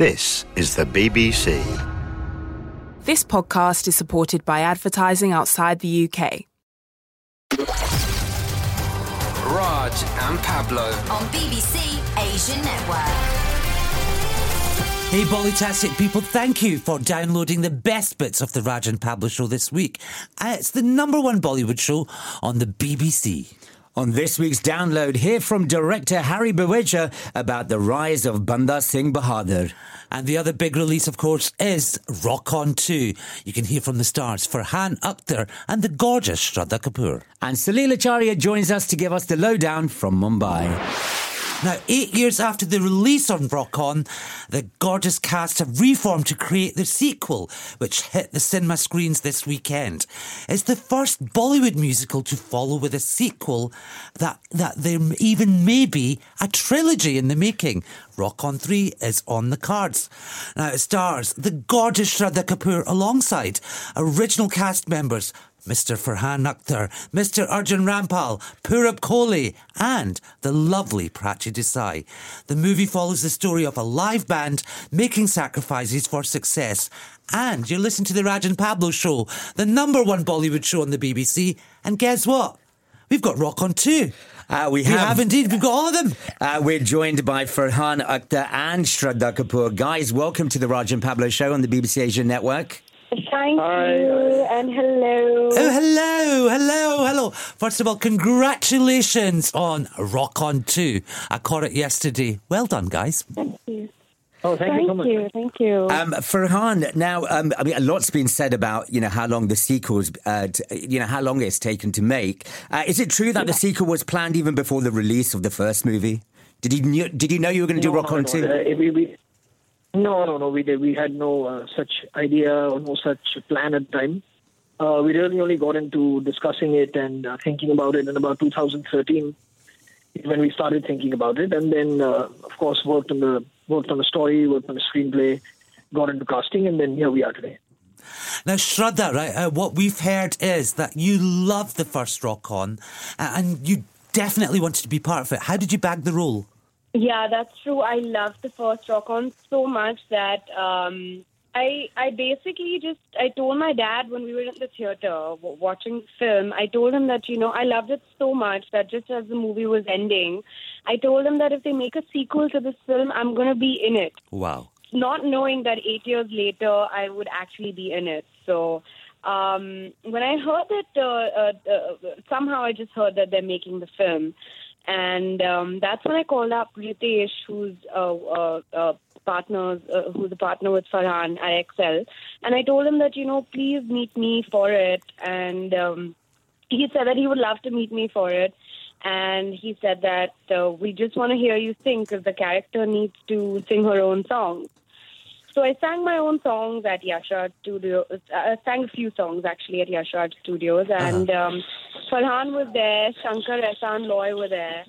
This is the BBC. This podcast is supported by advertising outside the UK. Raj and Pablo. on BBC Asian Network. Hey, Bollytastic people, thank you for downloading the best bits of the Raj and Pablo show this week. Uh, it's the number one Bollywood show on the BBC. On this week's download, hear from director Harry Baweja about the rise of Banda Singh Bahadur. And the other big release, of course, is Rock On 2. You can hear from the stars Farhan Akhtar and the gorgeous Shraddha Kapoor. And Salil Acharya joins us to give us the lowdown from Mumbai. Now, eight years after the release on Rock On, the gorgeous cast have reformed to create the sequel, which hit the cinema screens this weekend. It's the first Bollywood musical to follow with a sequel that, that there even may be a trilogy in the making. Rock On 3 is on the cards. Now, it stars the gorgeous Shraddha Kapoor alongside original cast members Mr. Farhan Akhtar, Mr. Arjun Rampal, Purab Kohli, and the lovely Prachi Desai. The movie follows the story of a live band making sacrifices for success. And you're listening to the Raj and Pablo show, the number one Bollywood show on the BBC. And guess what? We've got Rock On too. Uh, we We have, have indeed. We've got all of them. Uh, we're joined by Farhan Akhtar and Shraddha Kapoor. Guys, welcome to the Raj and Pablo show on the BBC Asian Network. Thank you and hello. Oh, hello, hello, hello. First of all, congratulations on Rock On 2. I caught it yesterday. Well done, guys. Thank you. Oh, thank, Thank you so much. you. Thank you. Um, Farhan, now, um, I mean, a lot's been said about, you know, how long the sequel's, uh, t- you know, how long it's taken to make. Uh, is it true that the sequel was planned even before the release of the first movie? Did you knew, did you know you were going to do No, Rock no, On no, 2? No, no, no. We did. We had no uh, such idea or no such plan at the time. Uh, we really only got into discussing it and uh, thinking about it in about 2013 when we started thinking about it, and then uh, of course worked on the worked on the story, worked on the screenplay, got into casting, and then here we are today. Now, Shraddha, right, uh, what we've heard is that you loved the first Rock On and you definitely wanted to be part of it. How did you bag the role? Yeah, that's true. I loved the first Rock On so much that um, I I basically just I told my dad when we were in the theater w- watching the film. I told him that you know I loved it so much that just as the movie was ending, I told him that if they make a sequel to this film, I'm gonna be in it. Wow. not knowing that eight years later I would actually be in it. So um, when I heard that, uh, uh, uh, somehow I just heard that they're making the film. And um, that's when I called up Ritesh, who's uh, uh, uh, partners, uh, who's a partner with Farhan at Excel, and I told him that you know please meet me for it. And um, he said that he would love to meet me for it. And he said that uh, we just want to hear you sing because the character needs to sing her own songs. So I sang my own songs at Yashraj Studio. uh, I sang a few songs actually at Yashraj Studios, and um, Farhan was there, Shankar, Ehsan, Loy were there,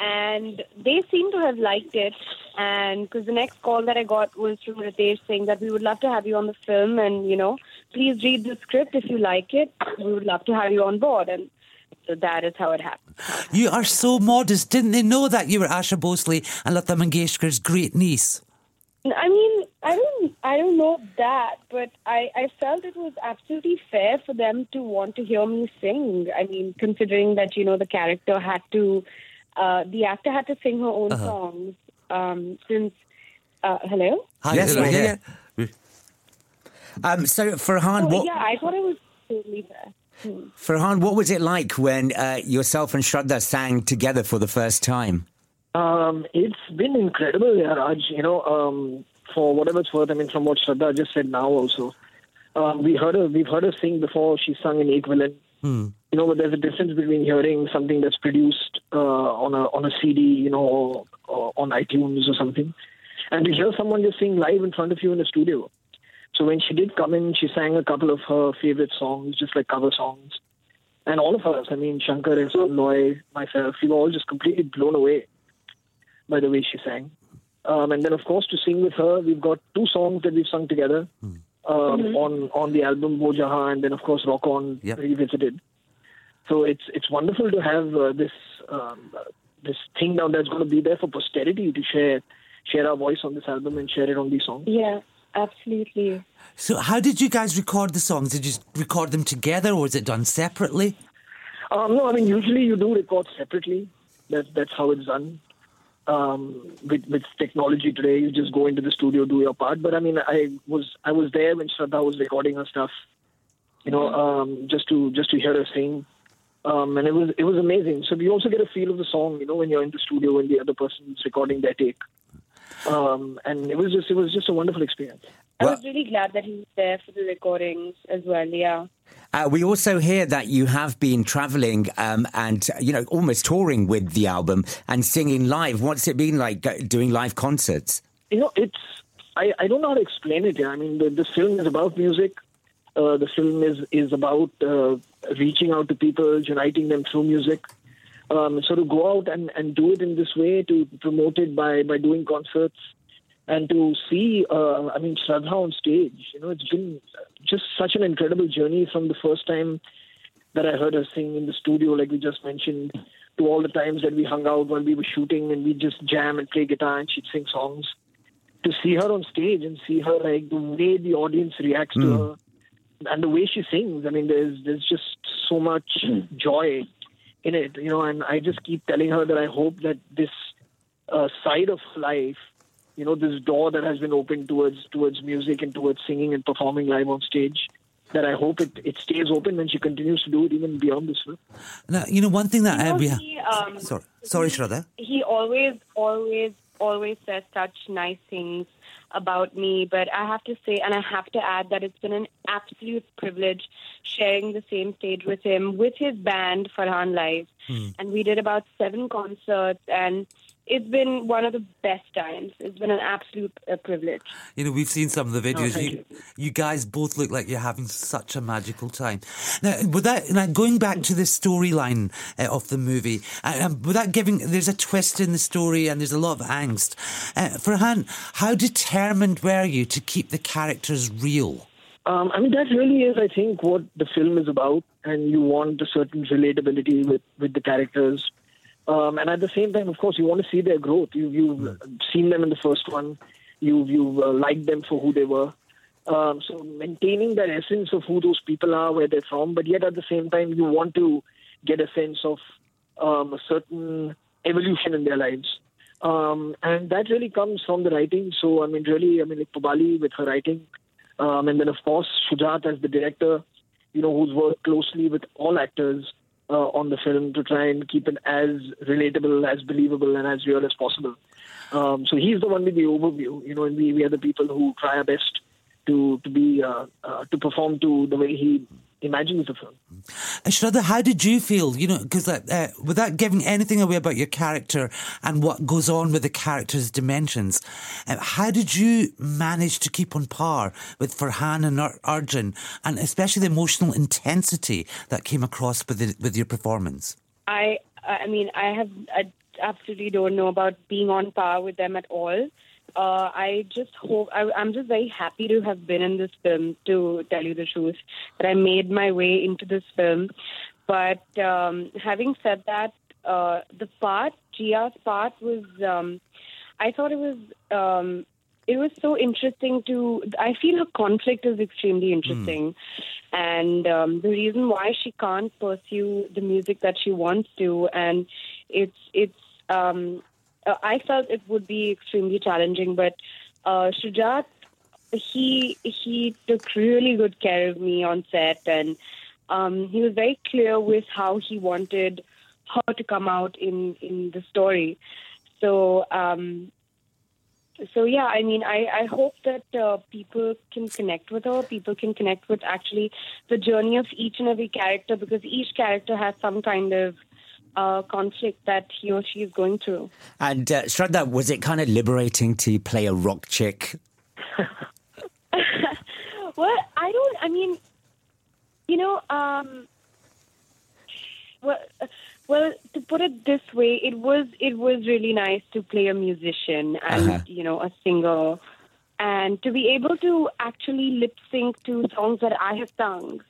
and they seemed to have liked it. And because the next call that I got was from Ritesh saying that we would love to have you on the film, and you know, please read the script if you like it. We would love to have you on board, and so that is how it happened. You are so modest. Didn't they know that you were Asha Bhosle and Lata Mangeshkar's great niece? I mean, I don't, I don't know that, but I, I felt it was absolutely fair for them to want to hear me sing. I mean, considering that you know the character had to, uh, the actor had to sing her own songs. Um, since, uh, hello. Hi, Yes, hello, we're yeah, here. Um, so, Farhan, Oh, what, yeah, I thought it was totally fair. Farhan, what was it like when uh, yourself and Shraddha sang together for the first time? Um, it's been incredible, yeah, Raj. You know, um, for whatever it's worth, I mean, from what Shraddha just said now also, um, we heard her, we've heard her sing before. She sung in Equivalent. Villain. You know, but there's a difference between hearing something that's produced uh, on a on a CD, you know, or, or on iTunes or something, and to hear someone just sing live in front of you in a studio. So when she did come in, she sang a couple of her favorite songs, just like cover songs. And all of us, I mean, Shankar, Ehsan, Loy, myself, we were all just completely blown away by the way she sang. Um, and then, of course, to sing with her, we've got two songs that we've sung together um, on on the album Wo Jahan, and then, of course, Rock On Yep. Revisited. So it's it's wonderful to have uh, this um, uh, this thing now that's going to be there for posterity to share share our voice on this album and share it on these songs. Yeah, absolutely. So, how did you guys record the songs? Did you record them together, or was it done separately? Um, no, I mean usually you do record separately. That that's how it's done. Um, with with technology today, you just go into the studio, do your part. But I mean, I was I was there when Shraddha was recording her stuff. You know, um, just to just to hear her sing, um, and it was it was amazing. So you also get a feel of the song. You know, when you're in the studio when the other person's recording their take. Um, and it was just it was just a wonderful experience. I was really glad that he was there for the recordings as well. Yeah. Uh, we also hear that you have been traveling um, and, you know, almost touring with the album and singing live. What's it been like uh, doing live concerts? you know, it's I, I don't know how to explain it. I mean, the, film is about music. Uh, the film is is about uh, reaching out to people, uniting them through music. Um, so to go out and, and do it in this way, to promote it by by doing concerts, and to see, uh, I mean, Shraddha on stage. You know, it's been just such an incredible journey from the first time that I heard her sing in the studio, like we just mentioned, to all the times that we hung out when we were shooting and we just jam and play guitar and she'd sing songs. To see her on stage and see her like the way the audience reacts to her and the way she sings, I mean, there's there's just so much joy in it, you know. And I just keep telling her that I hope that this uh, side of life, you know, this door that has been opened towards towards music and towards singing and performing live on stage, that I hope it, it stays open and she continues to do it even beyond this film. Now, you know, one thing that You know, we he, um, sorry, sorry, Shraddha. he always, always, always says such nice things about me. But I have to say, and I have to add that it's been an absolute privilege sharing the same stage with him, with his band, Farhan Live. And we did about seven concerts, and it's been one of the best times. It's been an absolute uh, privilege. You know, we've seen some of the videos. thank you, you. you guys both look like you're having such a magical time. Now, with that, now going back to the storyline uh, of the movie, uh, um, without giving, there's a twist in the story and there's a lot of angst. Uh, Farhan, how determined were you to keep the characters real? Um, I mean, that really is, I think, what the film is about, and you want a certain relatability with, with the characters. Um, and at the same time, of course, you want to see their growth. You, you've seen them in the first one, you've, you've uh, liked them for who they were. Um, so maintaining that essence of who those people are, where they're from, but yet at the same time, you want to get a sense of um, a certain evolution in their lives. Um, and that really comes from the writing. So, I mean, really, I mean, like Pubali with her writing, um, and then, of course, Shujat as the director, you know, who's worked closely with all actors uh, on the film to try and keep it as relatable, as believable, and as real as possible. Um, so he's the one with the overview, you know, and we, we are the people who try our best to to be uh, uh, to perform to the way he imagines the film. Shraddha, how did you feel? You know, because uh, uh, without giving anything away about your character and what goes on with the character's dimensions, uh, how did you manage to keep on par with Farhan and Ar- Arjun, and especially the emotional intensity that came across with the, with your performance? I, I mean, I have, I absolutely don't know about being on par with them at all. Uh, I just hope I, I'm just very happy to have been in this film. To tell you the truth, that I made my way into this film. But um, having said that, uh, the part Gia's part was, um, I thought it was. Um, it was so interesting to. I feel her conflict is extremely interesting, and um, the reason why she can't pursue the music that she wants to, and it's it's. Um, uh, I felt it would be extremely challenging, but uh, Shujat, he he took really good care of me on set, and um, he was very clear with how he wanted her to come out in in the story. So um, so yeah, I mean, I, I hope that uh, people can connect with her. People can connect with actually the journey of each and every character because each character has some kind of uh, conflict that he or she is going through. And uh, Shraddha, was it kind of liberating to play a rock chick? Well, I don't. I mean, you know, um, well, well, to put it this way, it was it was really nice to play a musician and Uh-huh. you know a singer, and to be able to actually lip sync to songs that I have sung,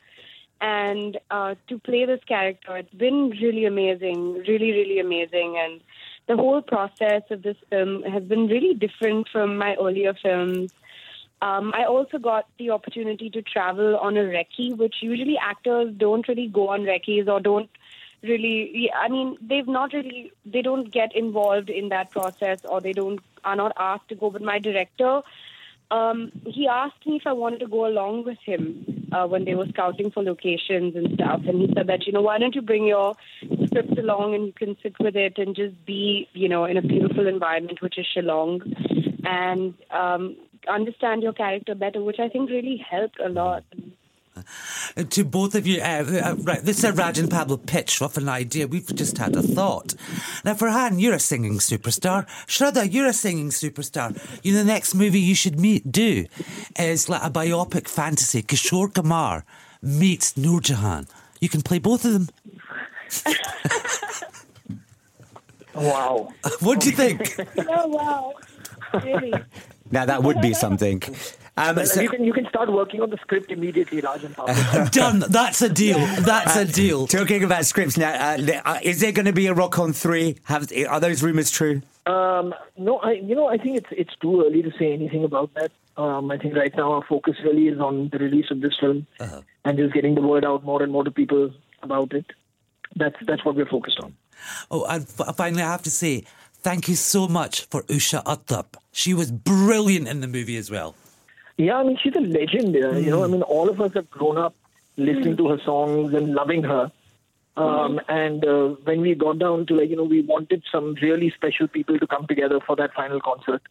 and uh, to play this character. It's been really amazing, really, really amazing, and the whole process of this film has been really different from my earlier films. Um, I also got the opportunity to travel on a recce, which usually actors don't really go on recce's or don't really. I mean, they've not really. They don't get involved in that process, or they don't are not asked to go. But my director, um, he asked me if I wanted to go along with him uh, when they were scouting for locations and stuff. And he said that, you know, why don't you bring your script along and you can sit with it and just be, you know, in a beautiful environment, which is Shillong, and um, understand your character better, which I think really helped a lot. Uh, to both of you, uh, uh, right, this is a Raj and Pablo pitch of an idea. We've just had a thought. Now, Farhan, you're a singing superstar. Shraddha, you're a singing superstar. You know, the next movie you should meet, do is like a biopic fantasy. Kishore Kumar meets Noor Noorjahan. You can play both of them. Wow. what do you think? oh, wow. Really? Now that would be something. Um, Well, so- you can you can start working on the script immediately, Raj and Pablo. Done. That's a deal. That's a deal. Talking about scripts now, uh, uh, is there going to be a Rock On three? Have are those rumors true? Um, no, I you know I think it's it's too early to say anything about that. Um, I think right now our focus really is on the release of this film and just getting the word out more and more to people about it. That's that's what we're focused on. Oh, and f- finally, I have to say, thank you so much for Usha Uthup. She was brilliant in the movie as well. Yeah, I mean she's a legend. Uh, You know, I mean all of us have grown up listening to her songs and loving her. Um, and uh, when we got down to like you know we wanted some really special people to come together for that final concert,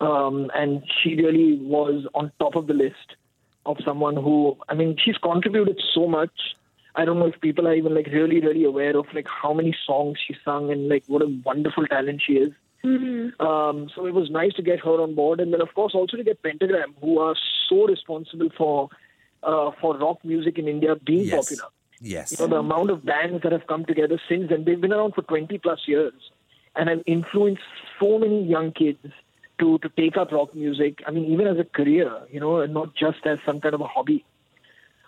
um, and she really was on top of the list of someone who I mean she's contributed so much. I don't know if people are even like really really aware of like how many songs she sung and like what a wonderful talent she is. Um, so it was nice to get her on board, and then of course also to get Pentagram, who are so responsible for uh, for rock music in India being Yes. popular. Yes. You know the amount of bands that have come together since then. They've been around for 20 plus years, and have influenced so many young kids to to take up rock music. I mean, even as a career, you know, and not just as some kind of a hobby.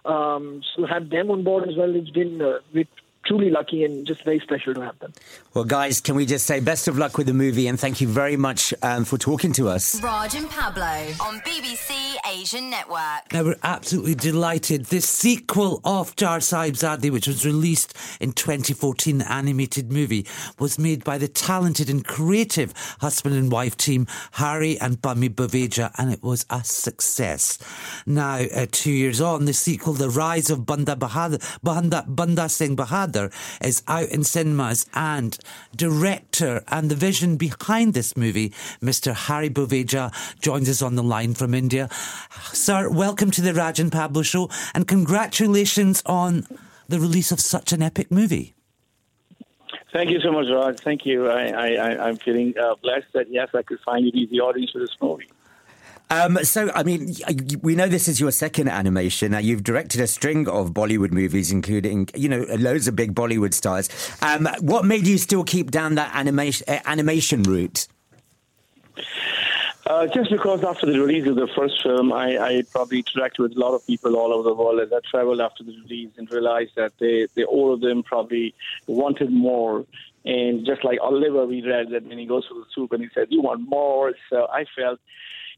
Um, so to have them on board as well, it's been uh, we're truly lucky and just very special to have them. Well, guys, can we just say best of luck with the movie and thank you very much um, for talking to us. Raj and Pablo on BBC Asian Network. Now, we're absolutely delighted. This sequel of Chaar Sahibzaade, which was released in 2014 animated movie, was made by the talented and creative husband and wife team, Harry and Pammi Baweja, and it was a success. Now, uh, two years on, the sequel, The Rise of Banda, Bahadur, Banda, Banda Singh Bahadur, is out in cinemas, and director and the vision behind this movie, Mr. Harry Baweja, joins us on the line from India. Sir, welcome to the Raj and Pablo show and congratulations on the release of such an epic movie. Thank you so much, Raj. Thank you. I, I, I'm feeling uh, blessed that, yes, I could finally be the audience for this movie. Um, so, I mean, we know this is your second animation. Now, you've directed a string of Bollywood movies, including, you know, loads of big Bollywood stars. Um, what made you still keep down that animation uh, animation route? Uh, just because after the release of the first film, I, I probably interacted with a lot of people all over the world as I traveled after the release and realized that they, they all of them probably wanted more. And just like Oliver, we read that when he goes for the soup and he said, You want more? So I felt,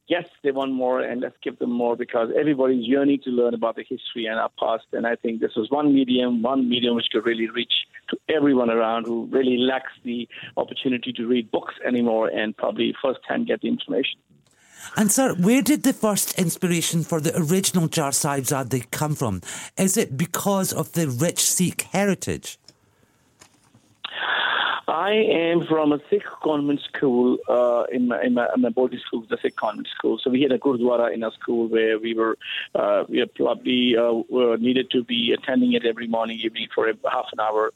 yes, they want more, and let's give them more because everybody's yearning to learn about the history and our past. And I think this was one medium, one medium which could really reach to everyone around who really lacks the opportunity to read books anymore and probably firsthand get the information. And sir, where did the first inspiration for the original Chaar Sahib come from? Is it because of the rich Sikh heritage? I am from a Sikh convent school uh, in, my, in, my, in my boarding school, the Sikh convent school. So we had a gurdwara in our school where we were uh, we probably uh, were needed to be attending it every morning, evening for a, half an hour.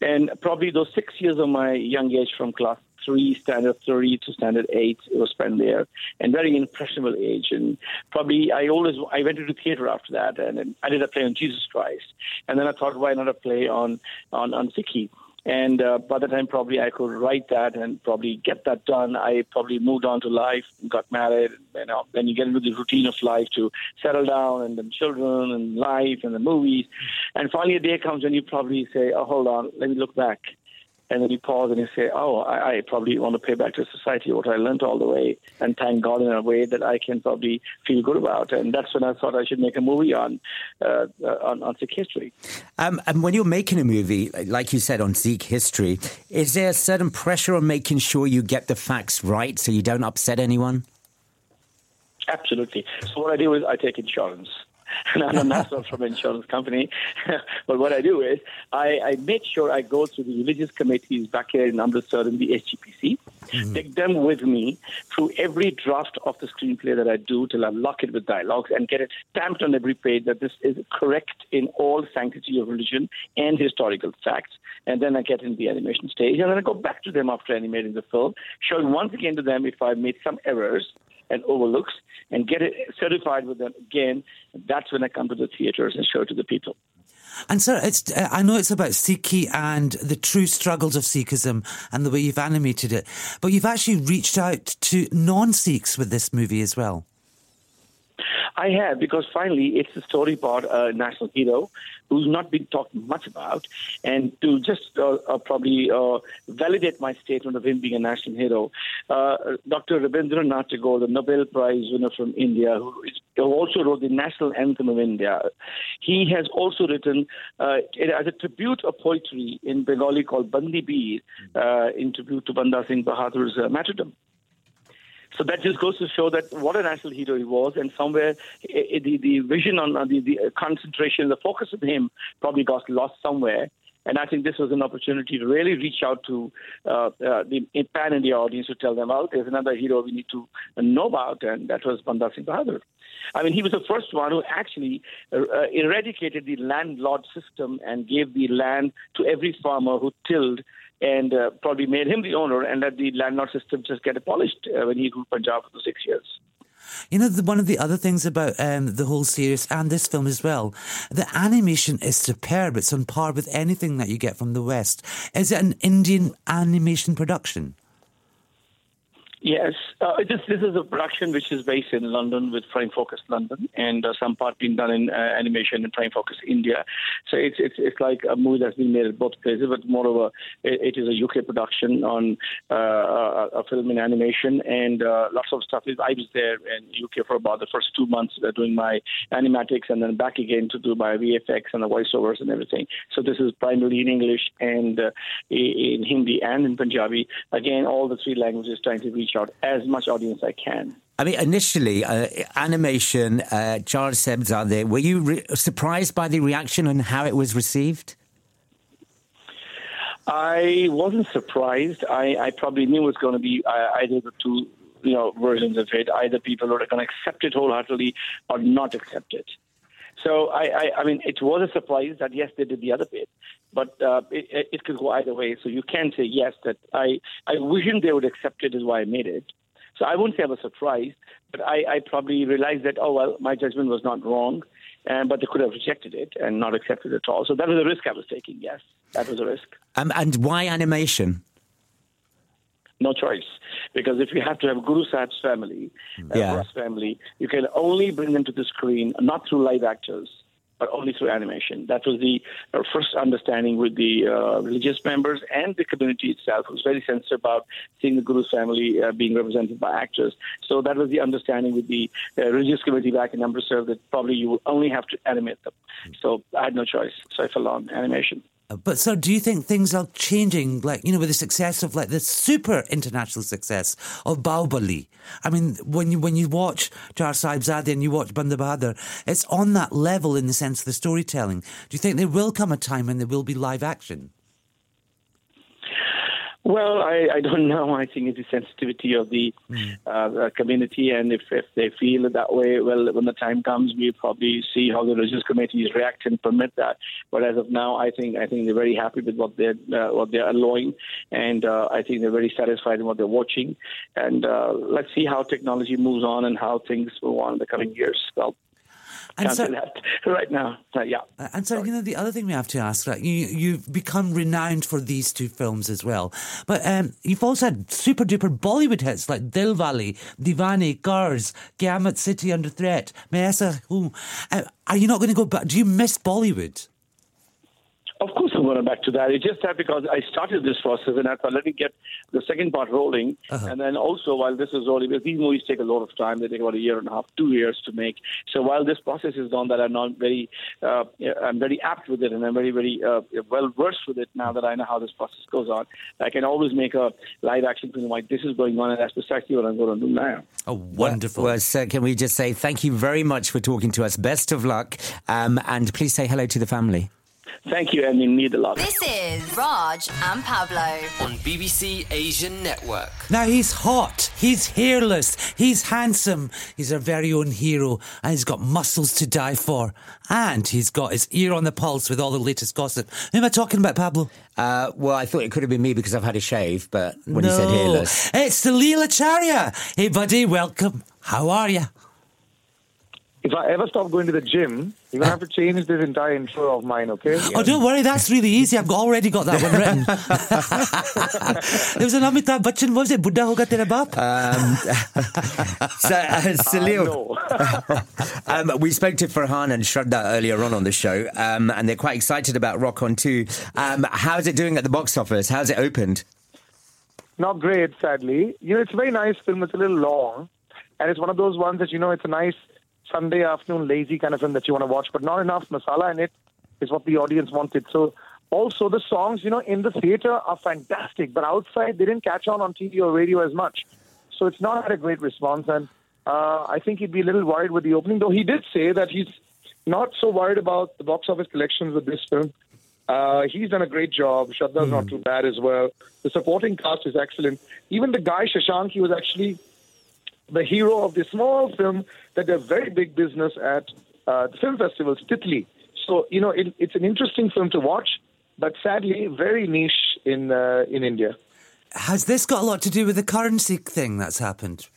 And probably those six years of my young age from class three, standard three to standard eight was spent there, and very impressionable age. And probably I always I went into theater after that, and, and I did a play on Jesus Christ, and then I thought, why not a play on on on Sikhi? And uh, by the time probably I could write that and probably get that done, I probably moved on to life, got married. You know, then you get into the routine of life to settle down, and then children and life and the movies. And finally, a day comes when you probably say, "Oh, hold on, let me look back." And then you pause and you say, "Oh, I, I probably want to pay back to society what I learned all the way, and thank God in a way that I can probably feel good about." And that's when I thought I should make a movie on uh, uh, on, on Sikh history. Um, and when you're making a movie, like you said on Sikh history, is there a certain pressure on making sure you get the facts right so you don't upset anyone? Absolutely. So what I do is I take insurance. And I'm not from an insurance company, but what I do is I, I make sure I go to the religious committees back here in Amritsar in the SGPC, mm-hmm. take them with me through every draft of the screenplay that I do till I lock it with dialogues and get it stamped on every page that this is correct in all sanctity of religion and historical facts. And then I get in the animation stage, and then I go back to them after animating the film, showing once again to them if I made some errors and overlooks and get it certified with them again. That's when I come to the theaters and show it to the people. And sir, it's uh, I know it's about Sikhi and the true struggles of Sikhism and the way you've animated it, but you've actually reached out to non-Sikhs with this movie as well. I have because finally it's the story about a national hero who's not been talked much about, and to just uh, uh, probably uh, validate my statement of him being a national hero, uh, Dr. Rabindranath Tagore, the Nobel Prize winner from India, who, is, who also wrote the national anthem of India, he has also written uh, as a tribute of poetry in Bengali called Bandi Bir, uh, in tribute to Banda Singh Bahadur's martyrdom. So that just goes to show that what a national hero he was, and somewhere eh, the the vision on the, the concentration, the focus of him probably got lost somewhere. And I think this was an opportunity to really reach out to uh, uh, the pan India audience to tell them, well, there's another hero we need to know about, and that was Banda Singh Bahadur. I mean, he was the first one who actually uh, uh, eradicated the landlord system and gave the land to every farmer who tilled and uh, probably made him the owner and let the landlord system just get abolished uh, when he ruled Punjab for six years. You know, the, one of the other things about um, the whole series and this film as well, the animation is superb. It's on par with anything that you get from the West. Is it an Indian animation production? Yes, uh, this this is a production which is based in London with Prime Focus London, and uh, some part being done in uh, animation in Prime Focus India. So it's it's it's like a movie that's been made at both places, but moreover, it, it is a UK production on uh, a, a film in animation, and uh, lots of stuff. I was there in UK for about the first two months uh, doing my animatics, and then back again to do my VFX and the voiceovers and everything. So this is primarily in English and in Hindi and in Punjabi. Again, all the three languages trying to reach out as much audience I can. I mean, initially, uh, animation, uh, Chaar Sahibzaade, were you re- surprised by the reaction and how it was received? I wasn't surprised. I, I probably knew it was going to be uh, either the two you know versions of it. Either people are going to accept it wholeheartedly or not accept it. So I, I, I mean, it was a surprise that yes, they did the other bit, but uh, it, it could go either way. So you can say yes that I, I visioned they would accept it is why I made it. So I wouldn't say I was surprised, but I, I probably realized that oh well, my judgment was not wrong, and but they could have rejected it and not accepted it at all. So that was a risk I was taking. Yes, that was a risk. Um, and why animation? No choice. Because if you have to have Guru Sahib's family, uh, Yeah. Ross family, you can only bring them to the screen, not through live actors, but only through animation. That was the uh, first understanding with the uh, religious members and the community itself, who was very sensitive about seeing the Guru's family uh, being represented by actors. So that was the understanding with the uh, religious community back in Amritsar that probably you will only have to animate them. So I had no choice. So I fell on animation. But so, do you think things are changing? Like you know, with the success of like the super international success of Baahubali. I mean, when you when you watch Chaar Sahibzaade and you watch Banda it's on that level in the sense of the storytelling. Do you think there will come a time when there will be live action? Well, I, I don't know. I think it's the sensitivity of the uh, uh, community, and if, if they feel that way, well, when the time comes, we'll probably see how the religious committees react and permit that. But as of now, I think I think they're very happy with what they're uh, what they're allowing, and uh, I think they're very satisfied in what they're watching. And uh, let's see how technology moves on and how things move on in the coming years. Well, And can't so- say that right now. Uh, yeah. Uh, And so, you know, the other thing we have to ask, right, you, you've become renowned for these two films as well. But um, you've also had super duper Bollywood hits like Dilwale, Divani, Gars, Qayamat City Under Threat, Maesa. Ooh. Uh, are you not going to go back? Do you miss Bollywood? Of course, I'm going to back to that. It's just that because I started this process and I thought, let me get the second part rolling. And then also, while this is rolling, because these movies take a lot of time, they take about a year and a half, two years to make. So while this process is on, that I'm not very, uh, I'm very apt with it, and I'm very, very uh, well versed with it now that I know how this process goes on. I can always make a live action film like this is going on, and that's precisely what I'm going to do now. Oh, wonderful. Well, sir, can we just say thank you very much for talking to us? Best of luck. Um, and please say hello to the family. Thank you, and you need a lot. This is Raj and Pablo. on BBC Asian Network. Now he's hot, he's hairless, he's handsome, he's our very own hero, and he's got muscles to die for. And he's got his ear on the pulse with all the latest gossip. Who am I talking about, Pablo? Uh, well, I thought it could have been me because I've had a shave, but when you said hairless. It's Salil Acharya. Hey, buddy, welcome. How are you? If I ever stop going to the gym, you're gonna have to change this entire intro of mine, okay? Oh, don't worry, that's really easy. I've already got that one written. there was an Amitabh Bachchan, what was it? Buddha Hoga Tera Baap? So, uh, Salil, um, we spoke to Farhan and Shraddha earlier on on the show, um, and they're quite excited about Rock On 2. Um, how's it doing at the box office? How's it opened? Not great, sadly. You know, it's a very nice film. It's a little long, and it's one of those ones that you know, it's a nice Sunday afternoon lazy kind of film that you want to watch, but not enough masala in it is what the audience wanted. So, also the songs, you know, in the theater are fantastic, but outside they didn't catch on on TV or radio as much. So it's not had a great response, and uh, I think he'd be a little worried with the opening. Though he did say that he's not so worried about the box office collections with this film. Uh, he's done a great job. Shraddha's not too bad as well. The supporting cast is excellent. Even the guy Shashank, he was actually the hero of this small film that did very big business at uh, the film festival, Titli. So you know, it, it's an interesting film to watch, but sadly very niche in uh, in India. Has this got a lot to do with the currency thing that's happened?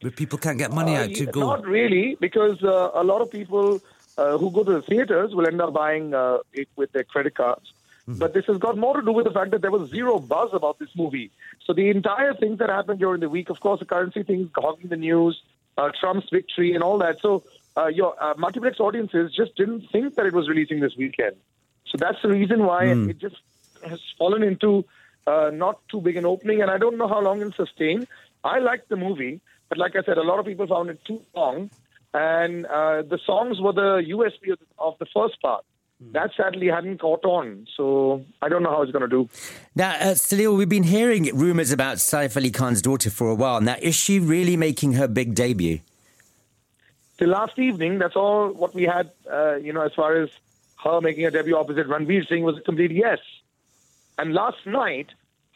Where people can't get money Uh, out to go? Not really, because uh, a lot of people uh, who go to the theaters will end up buying uh, it with their credit cards. Hmm. But this has got more to do with the fact that there was zero buzz about this movie. So the entire things that happened during the week, of course, the currency thing, hogging the news, uh, Trump's victory, and all that. So uh, your uh, multiplex audiences just didn't think that it was releasing this weekend. So that's the reason why it just has fallen into uh, not too big an opening, and I don't know how long it'll sustain. I liked the movie, but like I said, a lot of people found it too long, and uh, the songs were the USP of the, of the first part. That sadly hadn't caught on, so I don't know how it's going to do. Now, uh, Salil, we've been hearing rumours about Saif Ali Khan's daughter for a while. Now, is she really making her big debut? Till last evening, that's all what we had, uh, you know, as far as her making a debut opposite Ranveer Singh was a complete yes. And last night,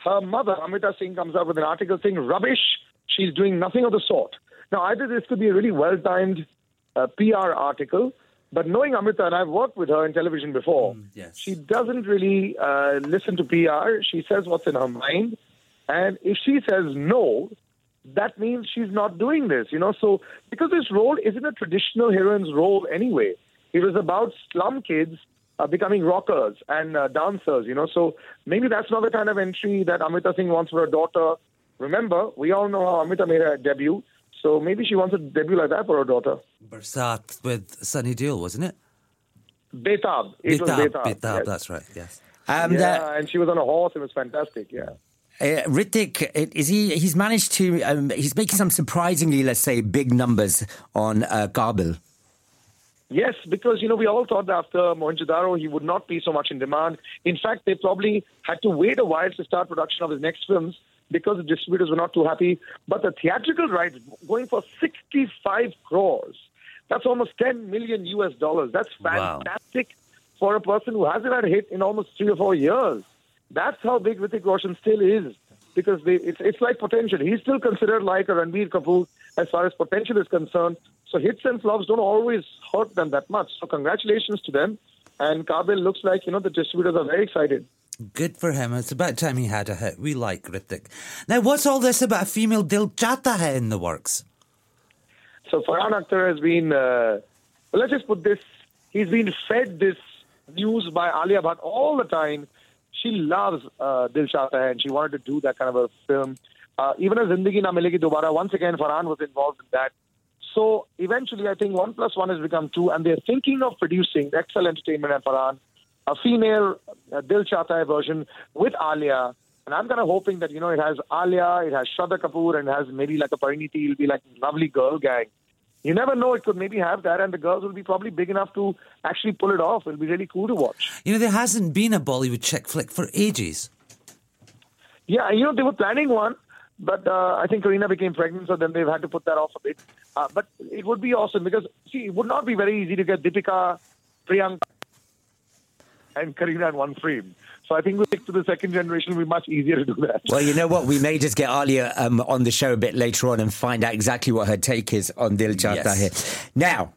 her mother, Amrita Singh, comes out with an article saying, rubbish, she's doing nothing of the sort. Now, either this could be a really well timed uh, PR article, but knowing Amrita, and I've worked with her in television before, yes. she doesn't really uh, listen to PR. She says what's in her mind. And if she says no, that means she's not doing this, you know. So, because this role isn't a traditional heroine's role anyway, it was about slum kids uh, becoming rockers and uh, dancers, you know. So, maybe that's not the kind of entry that Amrita Singh wants for her daughter. Remember, we all know how Amrita made her debut. So, maybe she wants a debut like that for her daughter. Barsat with Sunny Deol, wasn't it? Betab. It was Betab, Betab. Betab, yes. that's right, yes. Um, yeah, that- and she was on a horse. It was fantastic. Yeah. Uh, Hrithik, uh, is he? He's managed to. Um, he's making some surprisingly, let's say, big numbers on uh, Kabil. Yes, because you know we all thought that after Mohenjo-daro he would not be so much in demand. In fact, they probably had to wait a while to start production of his next films because the distributors were not too happy. But the theatrical rights going for 65 crores. That's almost 10 million US dollars. That's Wow. fantastic for a person who hasn't had a hit in almost three or four years. That's how big Hrithik Roshan still is. Because they, it's, it's like potential. He's still considered like a Ranbir Kapoor as far as potential is concerned. So hits and flops don't always hurt them that much. So congratulations to them. And Kabil looks like, you know, the distributors are very excited. Good for him. It's about time he had a hit. We like Hrithik. Now, what's all this about a female Dil Chahta in the works? So Farhan Akhtar has been, uh, well, let's just put this, he's been fed this news by Alia Bhatt all the time. She loves uh, Dil Chahta Hai and she wanted to do that kind of a film. Uh, even as Zindagi Na Milegi Dobara, once again, Farhan was involved in that. So eventually, I think one plus one has become two, and they're thinking of producing Excel Entertainment and Farhan a female uh, Dil Chahta Hai version with Alia. And I'm kind of hoping that, you know, it has Alia, it has Shraddha Kapoor, and it has maybe like a Parineeti. It'll be like a lovely girl gang. You never know, it could maybe have that, and the girls will be probably big enough to actually pull it off. It'll be really cool to watch. You know, there hasn't been a Bollywood chick flick for ages. Yeah, you know, they were planning one, but uh, I think Kareena became pregnant, so then they've had to put that off a bit. Uh, but it would be awesome because, see, it would not be very easy to get Deepika, Priyanka, and Kareena in one frame. So I think we'll stick to the second generation. It'll be much easier to do that. Well, you know what? We may just get Alia um, on the show a bit later on and find out exactly what her take is on Dil Chahta Yes. here. Now,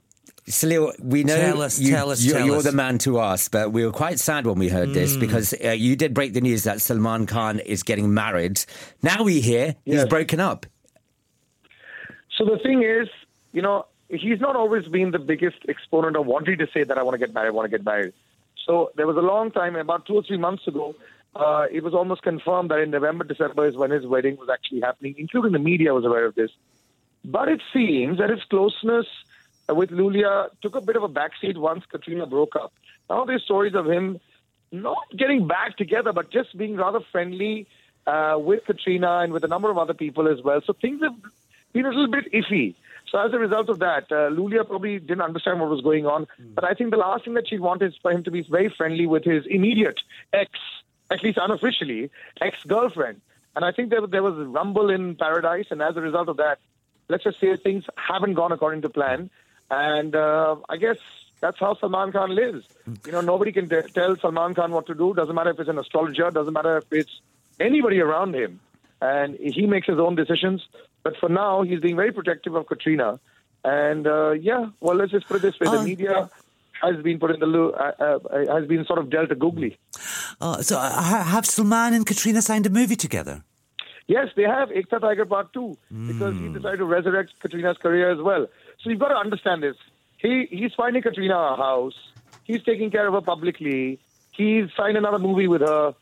Salil, we know Tell us, you, tell us, you're, tell you're us. the man to ask, but we were quite sad when we heard this Mm. because uh, you did break the news that Salman Khan is getting married. Now we hear he's broken up. So the thing is, you know, he's not always been the biggest exponent of wanting to say that I want to get married, I want to get married. So there was a long time, about two or three months ago, uh, it was almost confirmed that in November, December is when his wedding was actually happening, including the media was aware of this. But it seems that his closeness with Iulia took a bit of a backseat once Katrina broke up. Now there's stories of him not getting back together, but just being rather friendly uh, with Katrina and with a number of other people as well. So things have been a little bit iffy. So as a result of that, uh, Iulia probably didn't understand what was going on. But I think the last thing that she wanted is for him to be very friendly with his immediate ex, at least unofficially, ex-girlfriend. And I think there, there was a rumble in paradise, and as a result of that, let's just say things haven't gone according to plan. And uh, I guess that's how Salman Khan lives. You know, nobody can t- tell Salman Khan what to do. Doesn't matter if it's an astrologer. Doesn't matter if it's anybody around him. And he makes his own decisions. But for now, he's being very protective of Katrina. And uh, yeah, well, let's just put it this way: the media has been put in the lo- uh, uh, has been sort of dealt a googly. Uh, so uh, have Salman and Katrina signed a movie together? Yes, they have Ek Tha Tiger Part 2 because he decided to resurrect Katrina's career as well. So you've got to understand this. He He's finding Katrina a house. He's taking care of her publicly. He's signed another movie with her.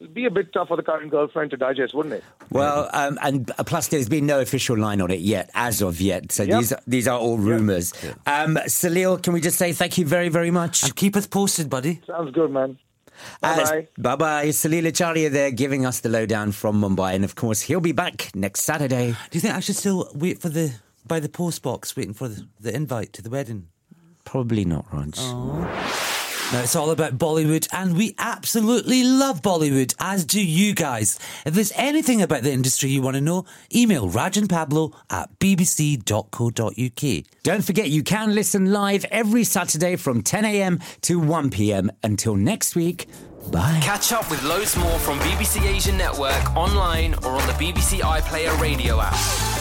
It'd be a bit tough for the current girlfriend to digest, wouldn't it? Well, um, and plus, there's been no official line on it yet, as of yet. So Yep. these these are all rumours. Um, Salil, can we just say thank you very, very much? And keep us posted, buddy. Sounds good, man. Uh, Bye-bye. bye bye. Salil Acharya there giving us the lowdown from Mumbai. And of course, he'll be back next Saturday. Do you think I should still wait for the by the post box, waiting for the, the invite to the wedding? Probably not, Raj. Now, it's all about Bollywood, and we absolutely love Bollywood, as do you guys. If there's anything about the industry you want to know, email Rajan Pablo at bbc.co.uk. Don't forget, you can listen live every Saturday from 10 a.m. to 1 p.m. Until next week, bye. Catch up with loads more from BBC Asian Network online or on the BBC iPlayer radio app.